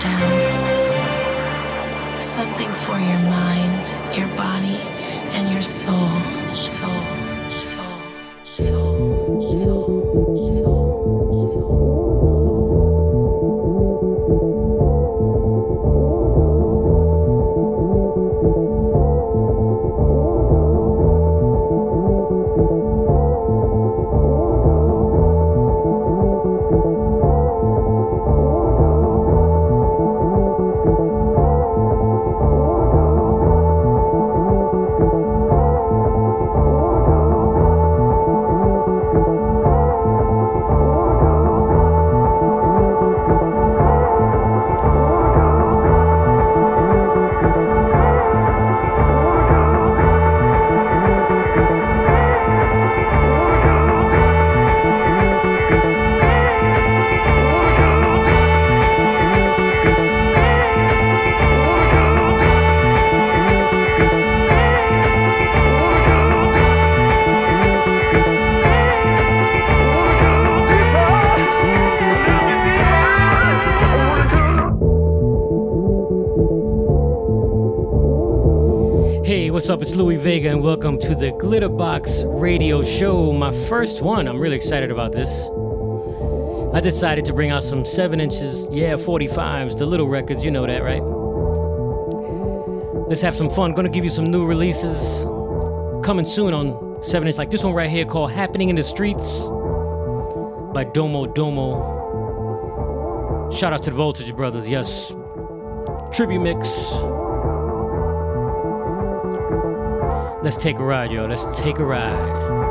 down. Something for your mind, your body, and your. Soul, soul, welcome to the Glitterbox Radio Show. My first one. I'm really excited about this. I decided to bring out some 7 inches, yeah, 45s, the little records, you know that, right? Let's have some fun. Gonna give you some new releases coming soon on 7 inch, like this one right here called Happening in the Streets by Domo Domo. Shout out to the Voltage Brothers, yes. Tribute mix. Let's take a ride, yo. Let's take a ride.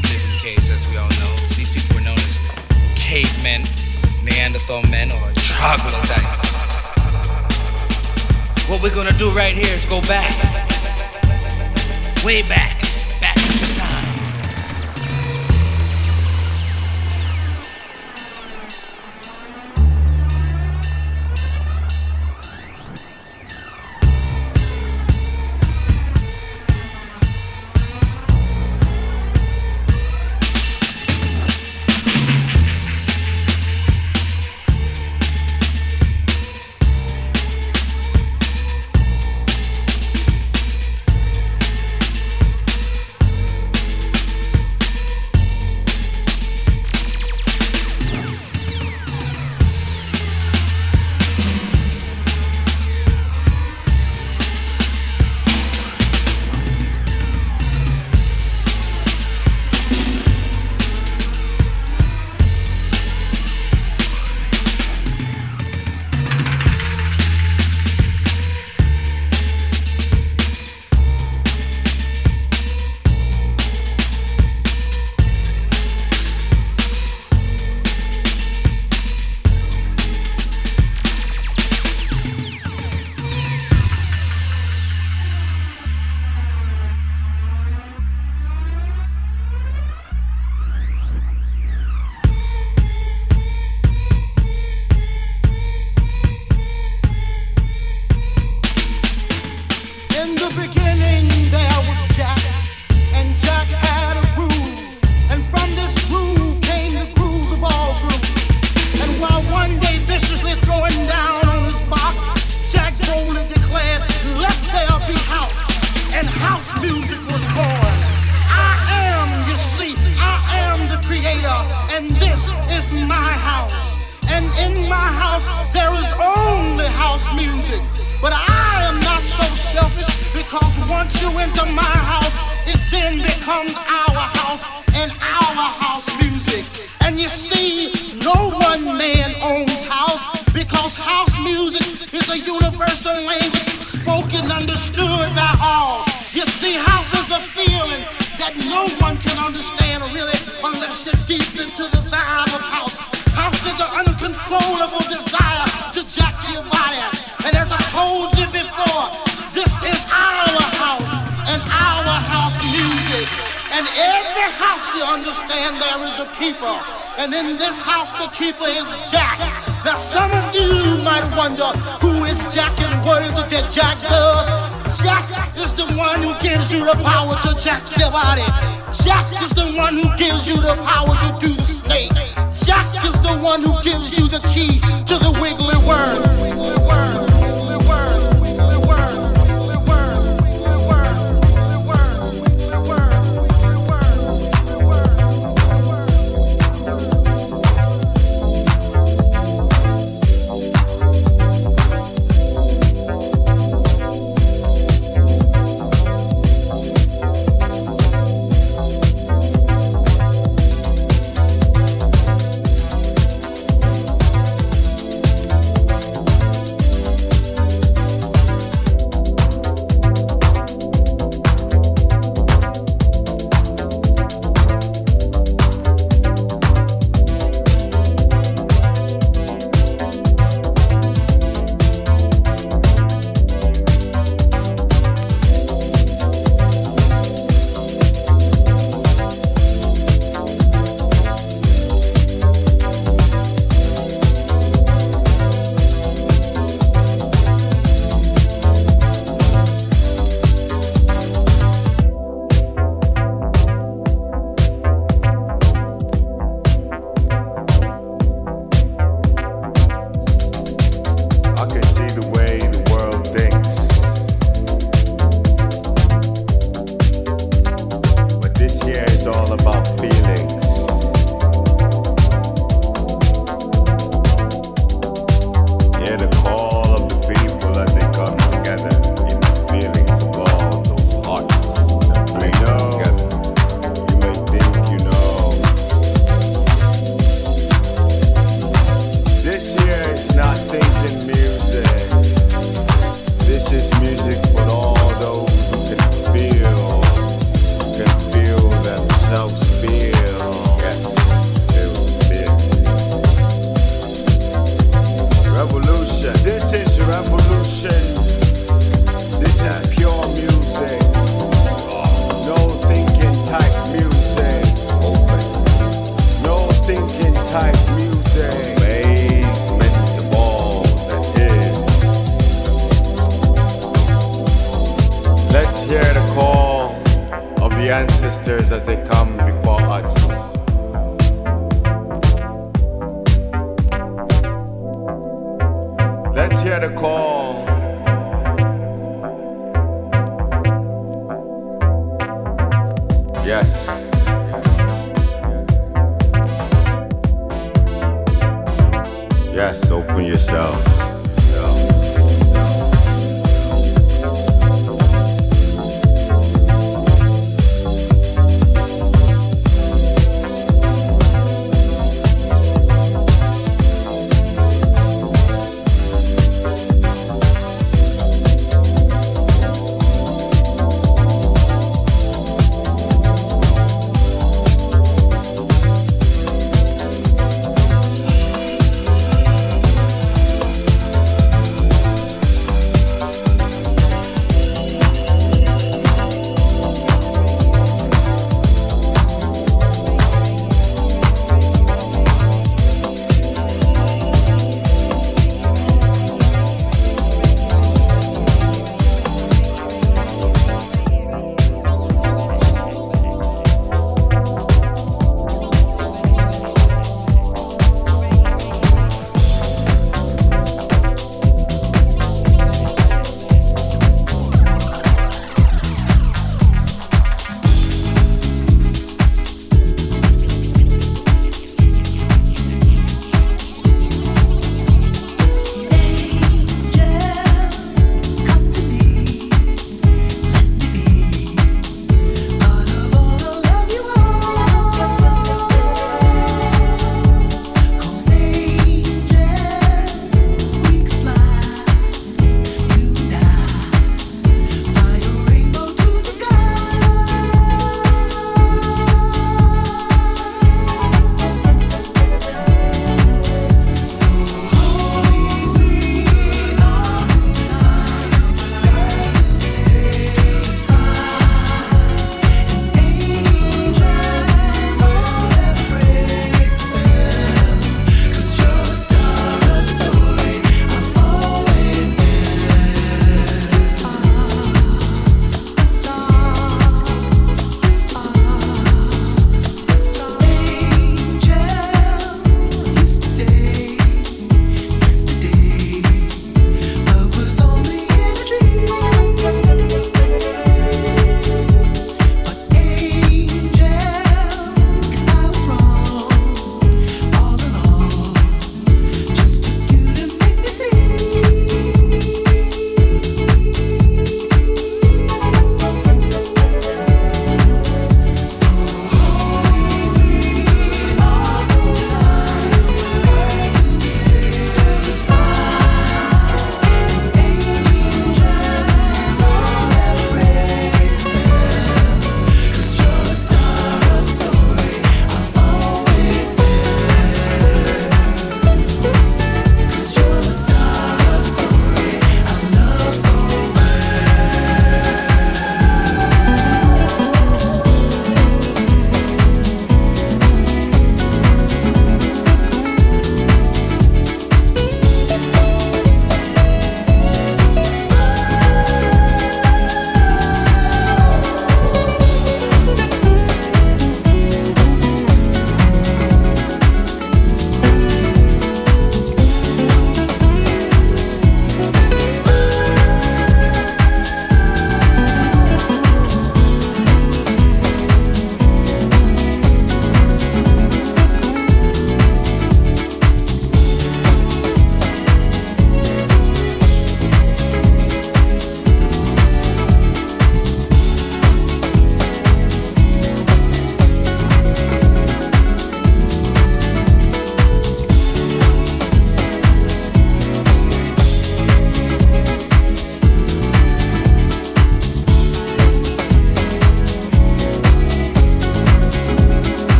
did live in caves, as we all know. These people were known as cavemen, Neanderthal men, or troglodytes. What we're gonna do right here is go back, way back. call. Yes. Yes, open yourselves.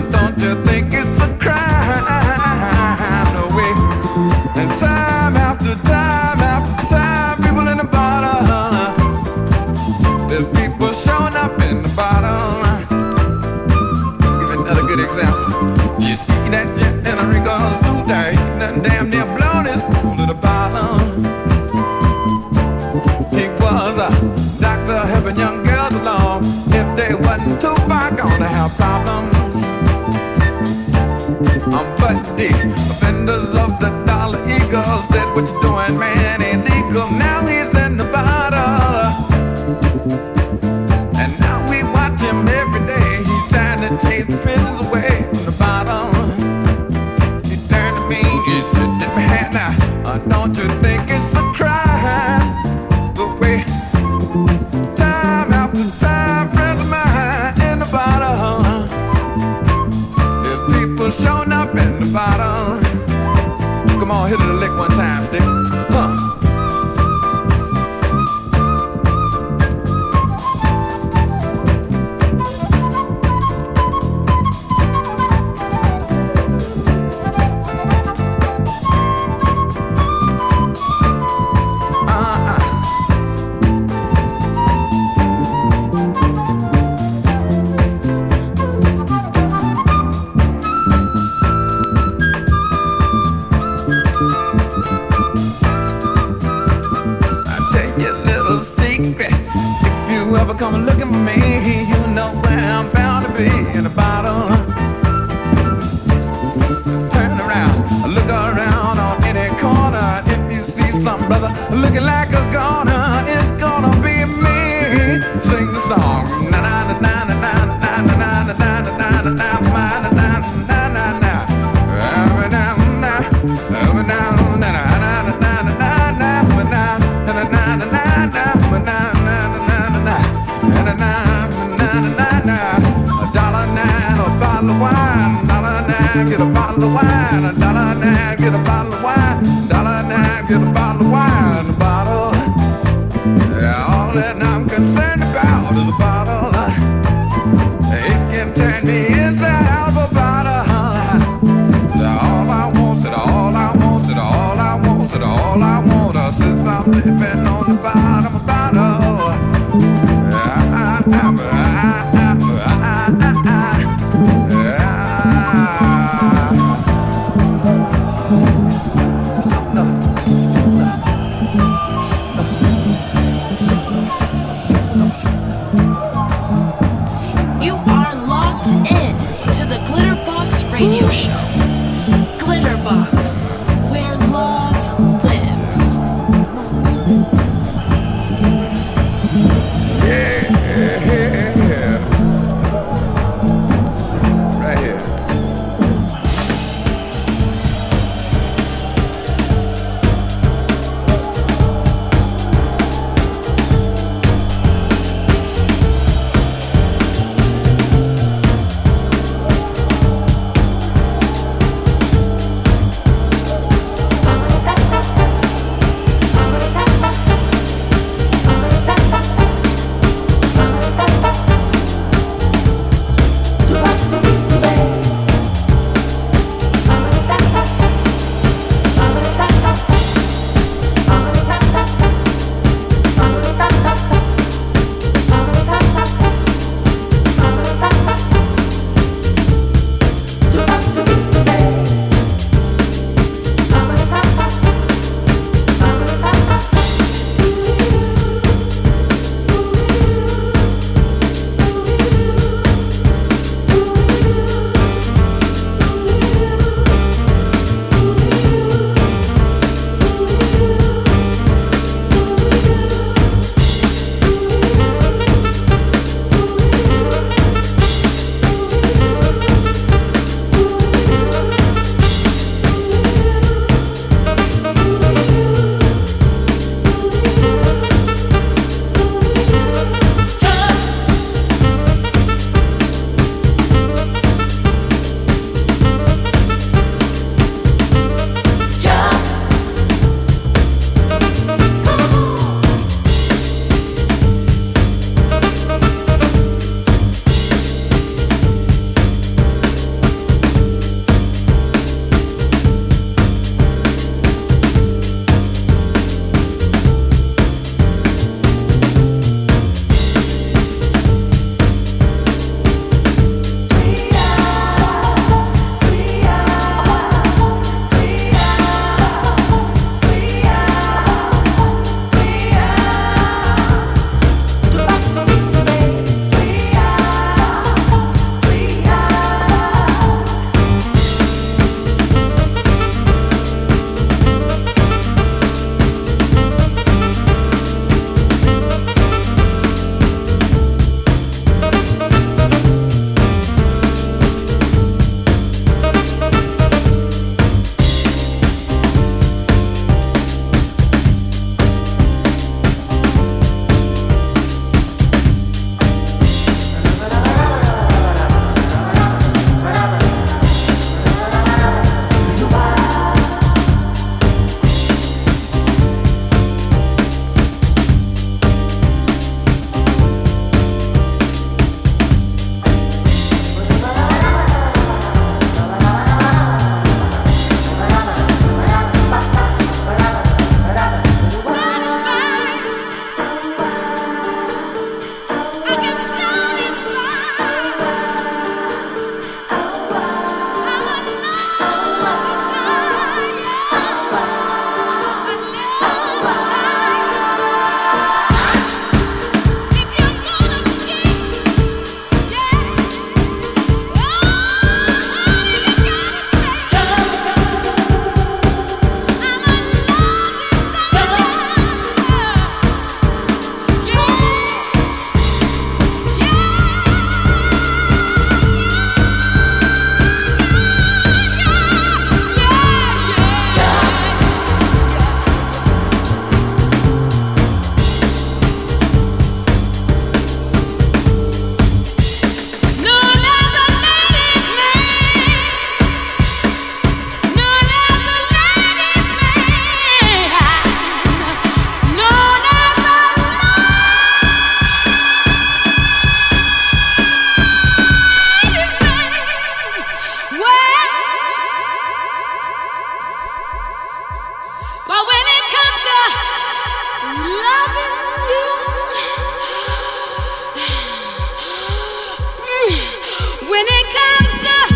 Don't you Offenders of the dollar eagle said, What you doing, man? sing the song. Na na na na na na na na na na na na na na. get a bottle of wine, a dollar and get a bottle of wine, dollar and get a bottle of wine. Yeah.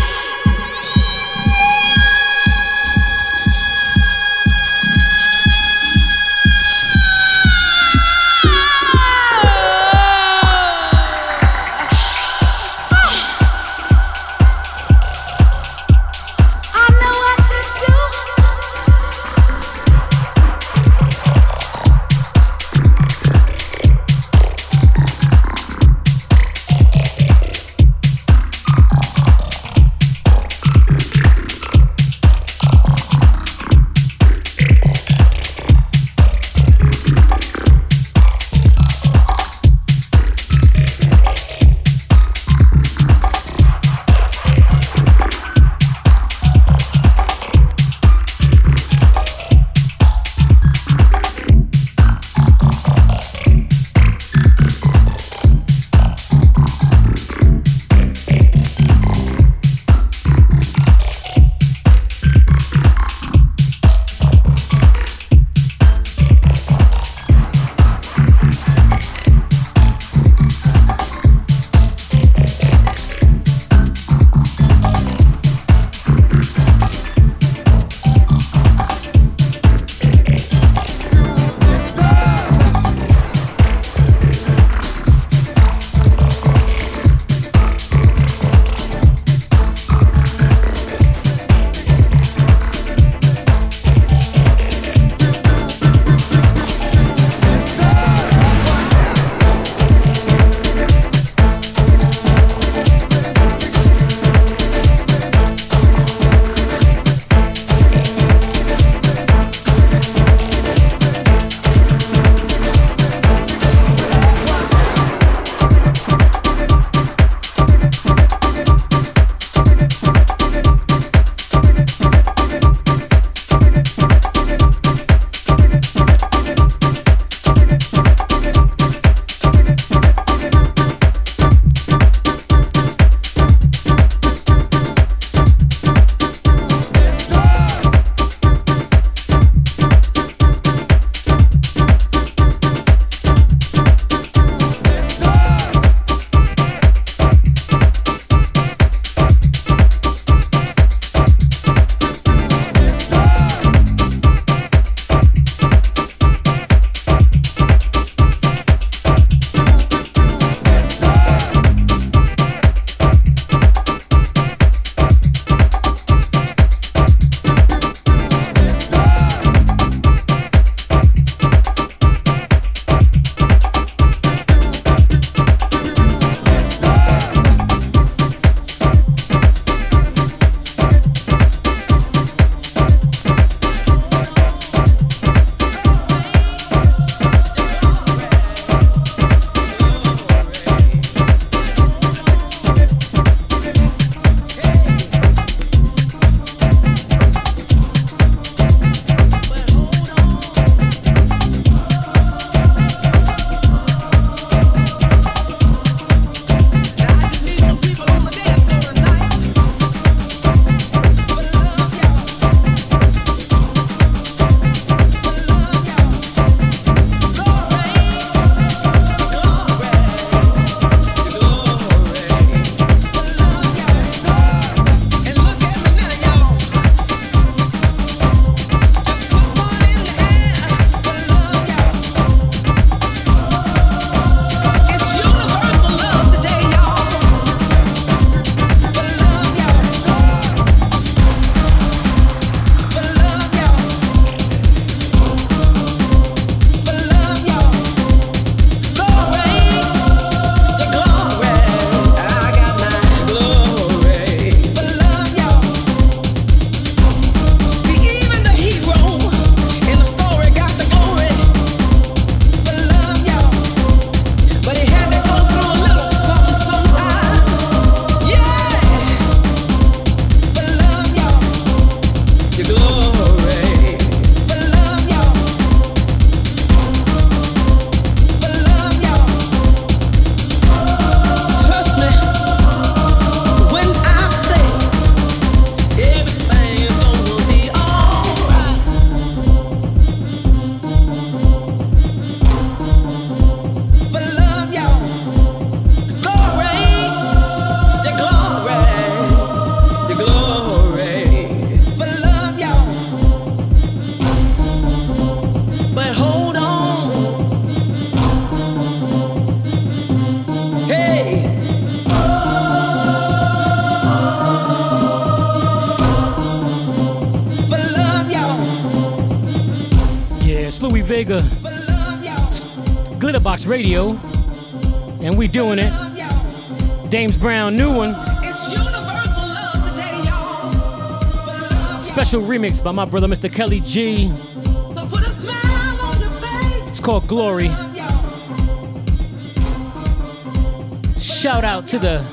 Special remix by my brother, Mr. Kelly G. It's called Glory. Shout out to the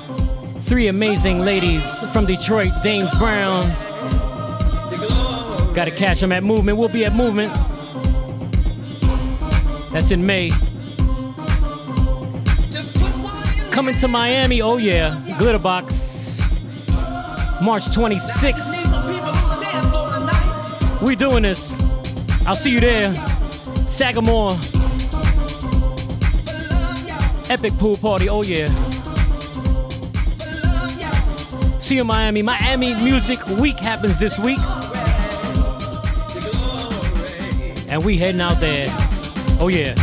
three amazing ladies from Detroit, Dames Brown. Gotta catch them at Movement. We'll be at Movement. That's in May. Coming to Miami, oh yeah, Glitterbox. March 26th. We doing this. I'll see you there. Sagamore. Epic pool party, oh yeah. See you in Miami. Miami Music Week happens this week. And we heading out there. Oh yeah.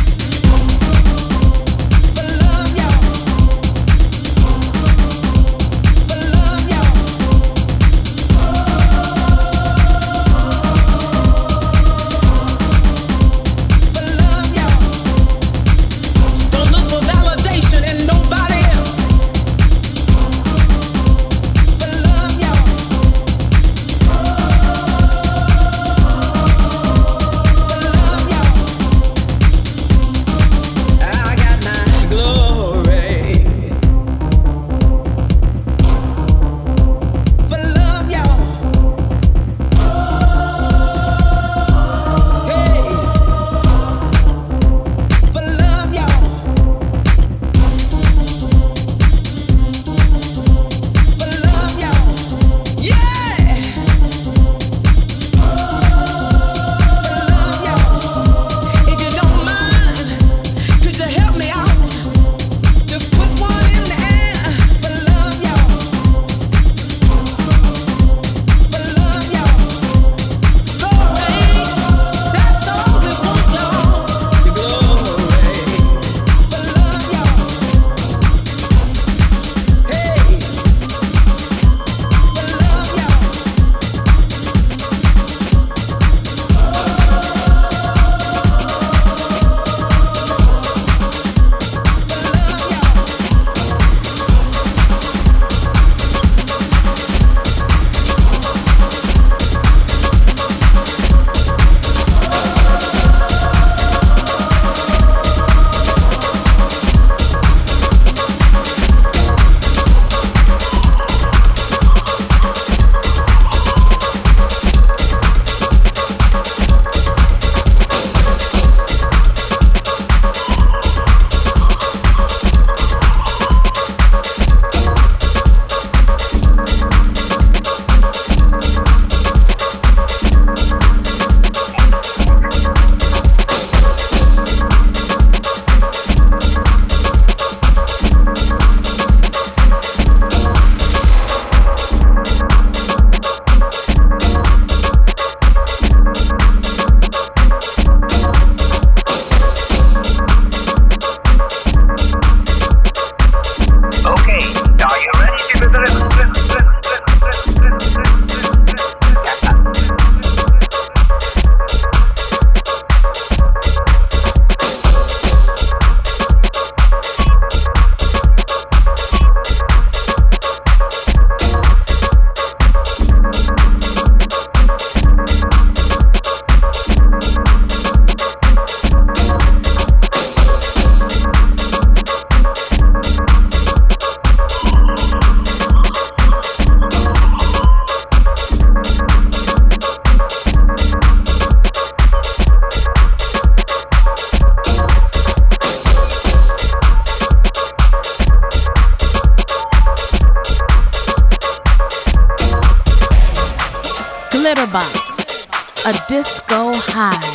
Disco High.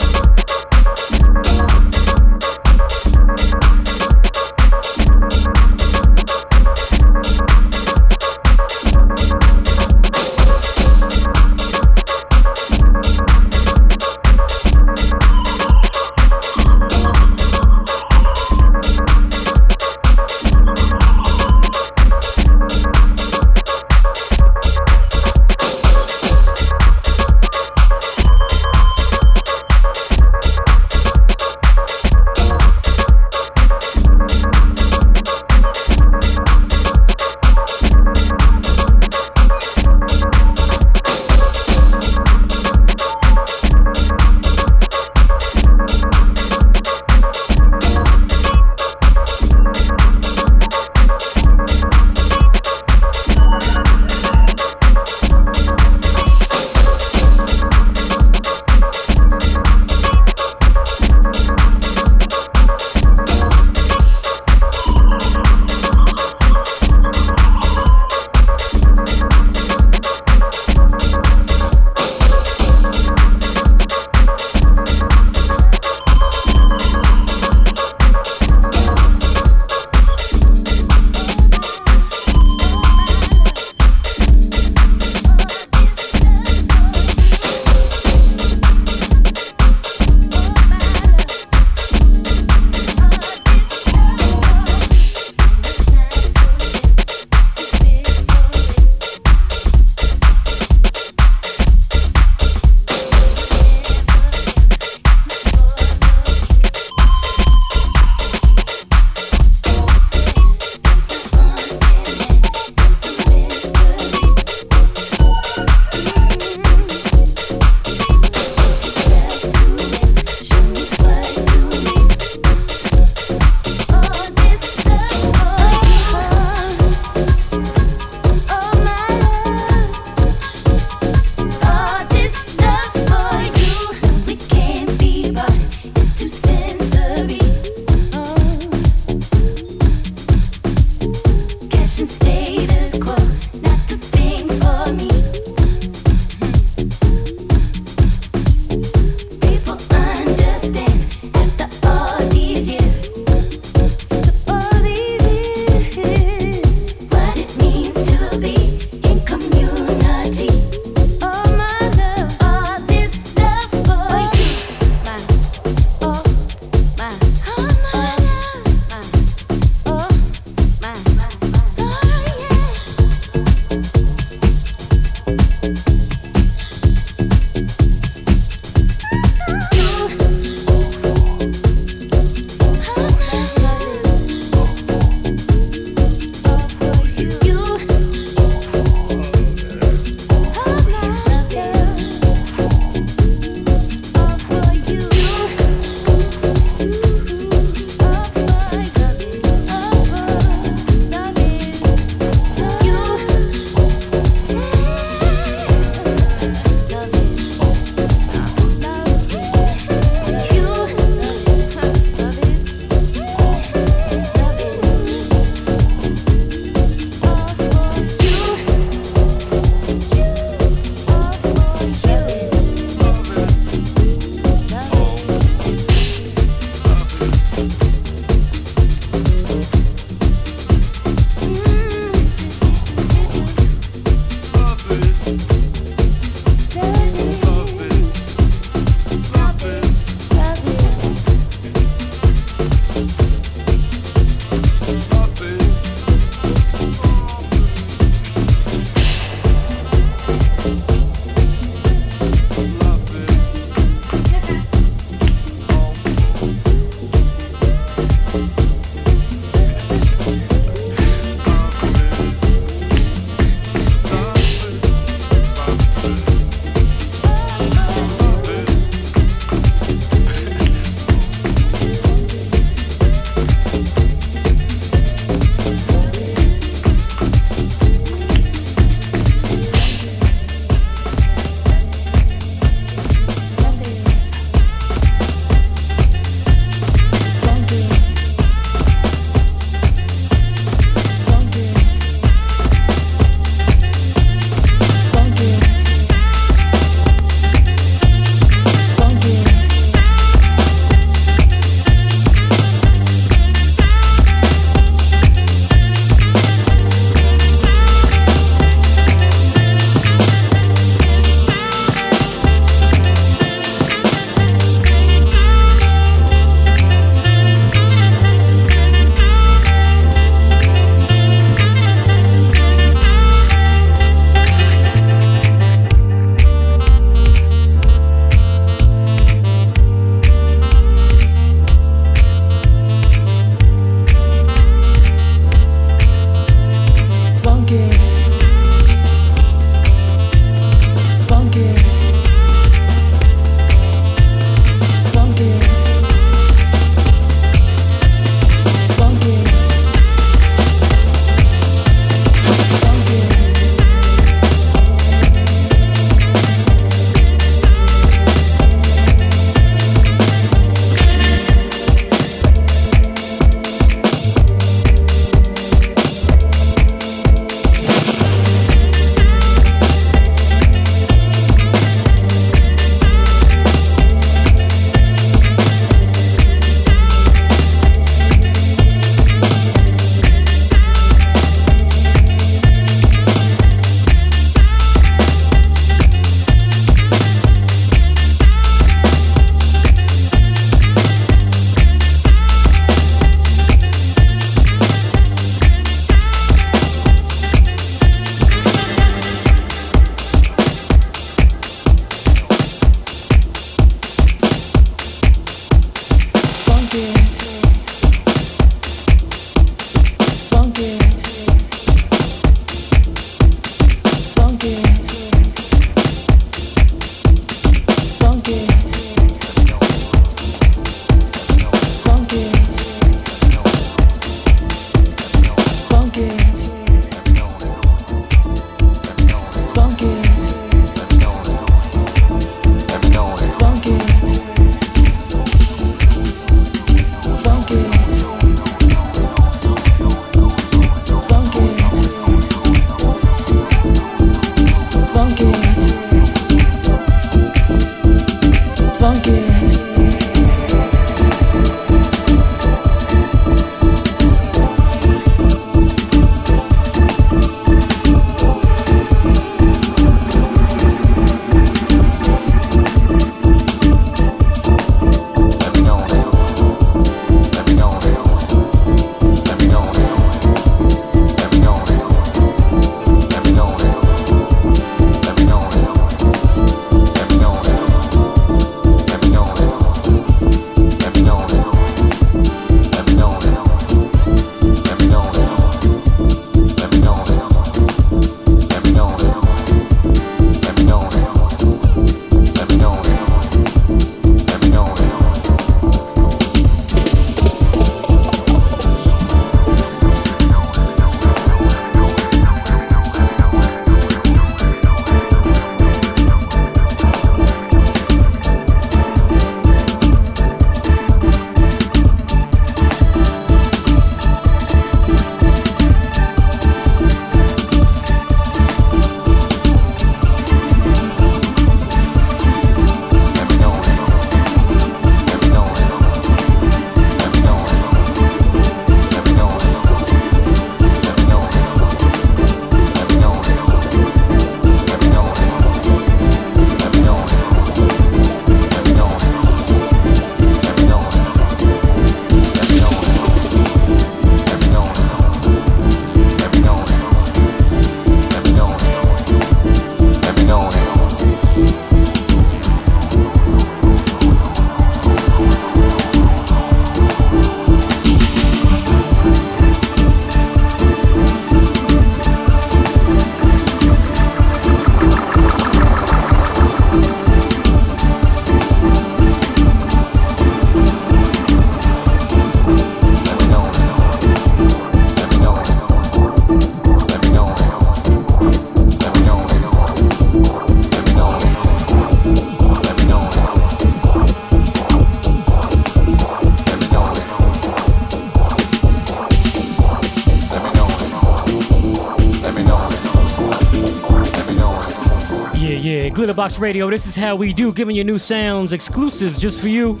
Glitterbox Radio. This is how we do, giving you new sounds, exclusives just for you.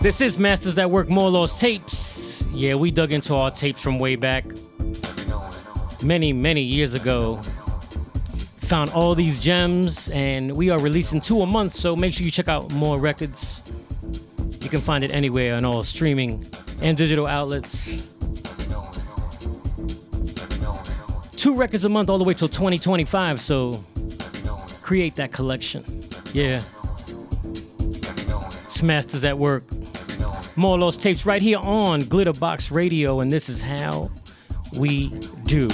This is Masters At Work MAW Lost Tapes. Yeah, we dug into our tapes from way back, many, many years ago. Found all these gems, and we are releasing two a month, so make sure you check out more records. You can find it anywhere on all streaming and digital outlets. Two records a month all the way till 2025, so create that collection. Yeah. Smasters at Work. MAW Lost Tapes right here on Glitterbox Radio, and this is how we do.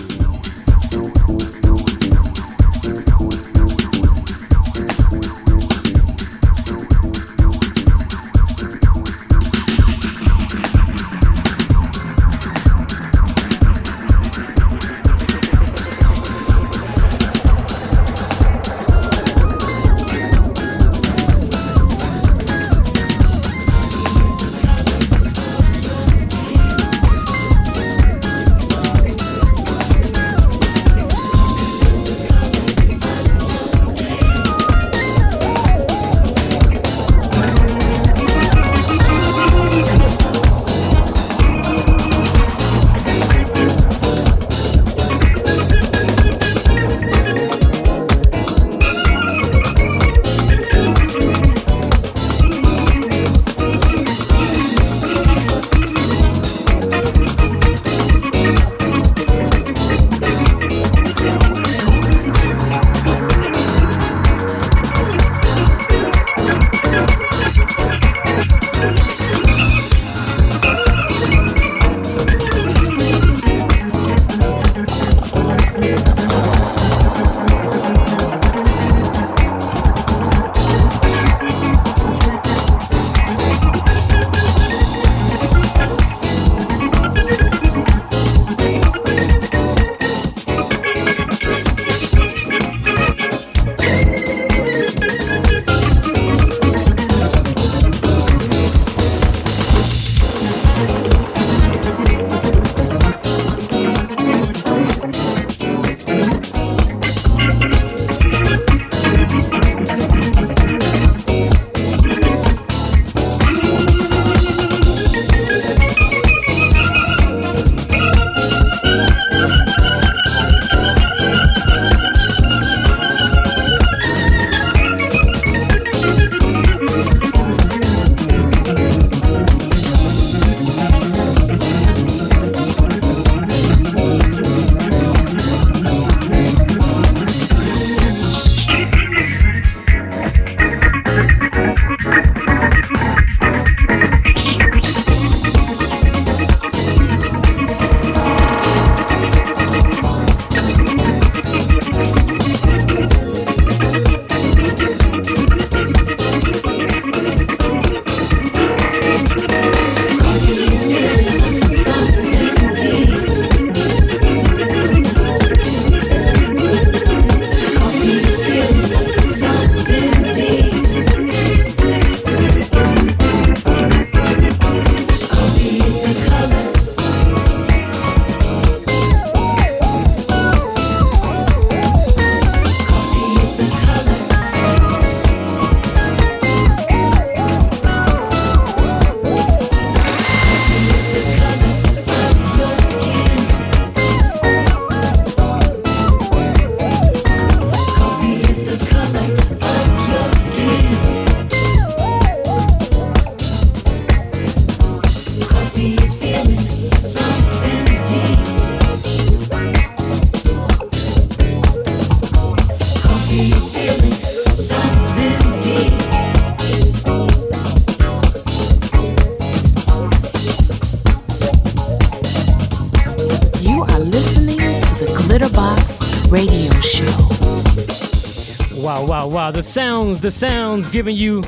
The sounds, the sounds giving you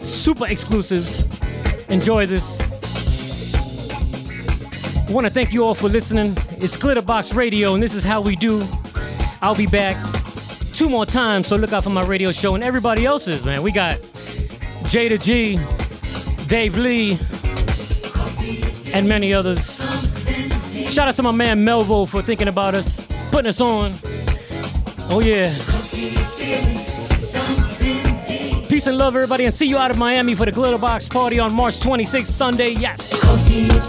super exclusives. Enjoy this. I want to thank you all for listening. It's Glitterbox Radio, and this is how we do. I'll be back two more times, so look out for my radio show and everybody else's, man. We got Jada G, Dave Lee, and many others. Shout out to my man Melvo for thinking about us, putting us on. Oh, yeah. And love, everybody, and see you out of Miami for the Glitterbox party on March 26th, Sunday. Yes. Coffee is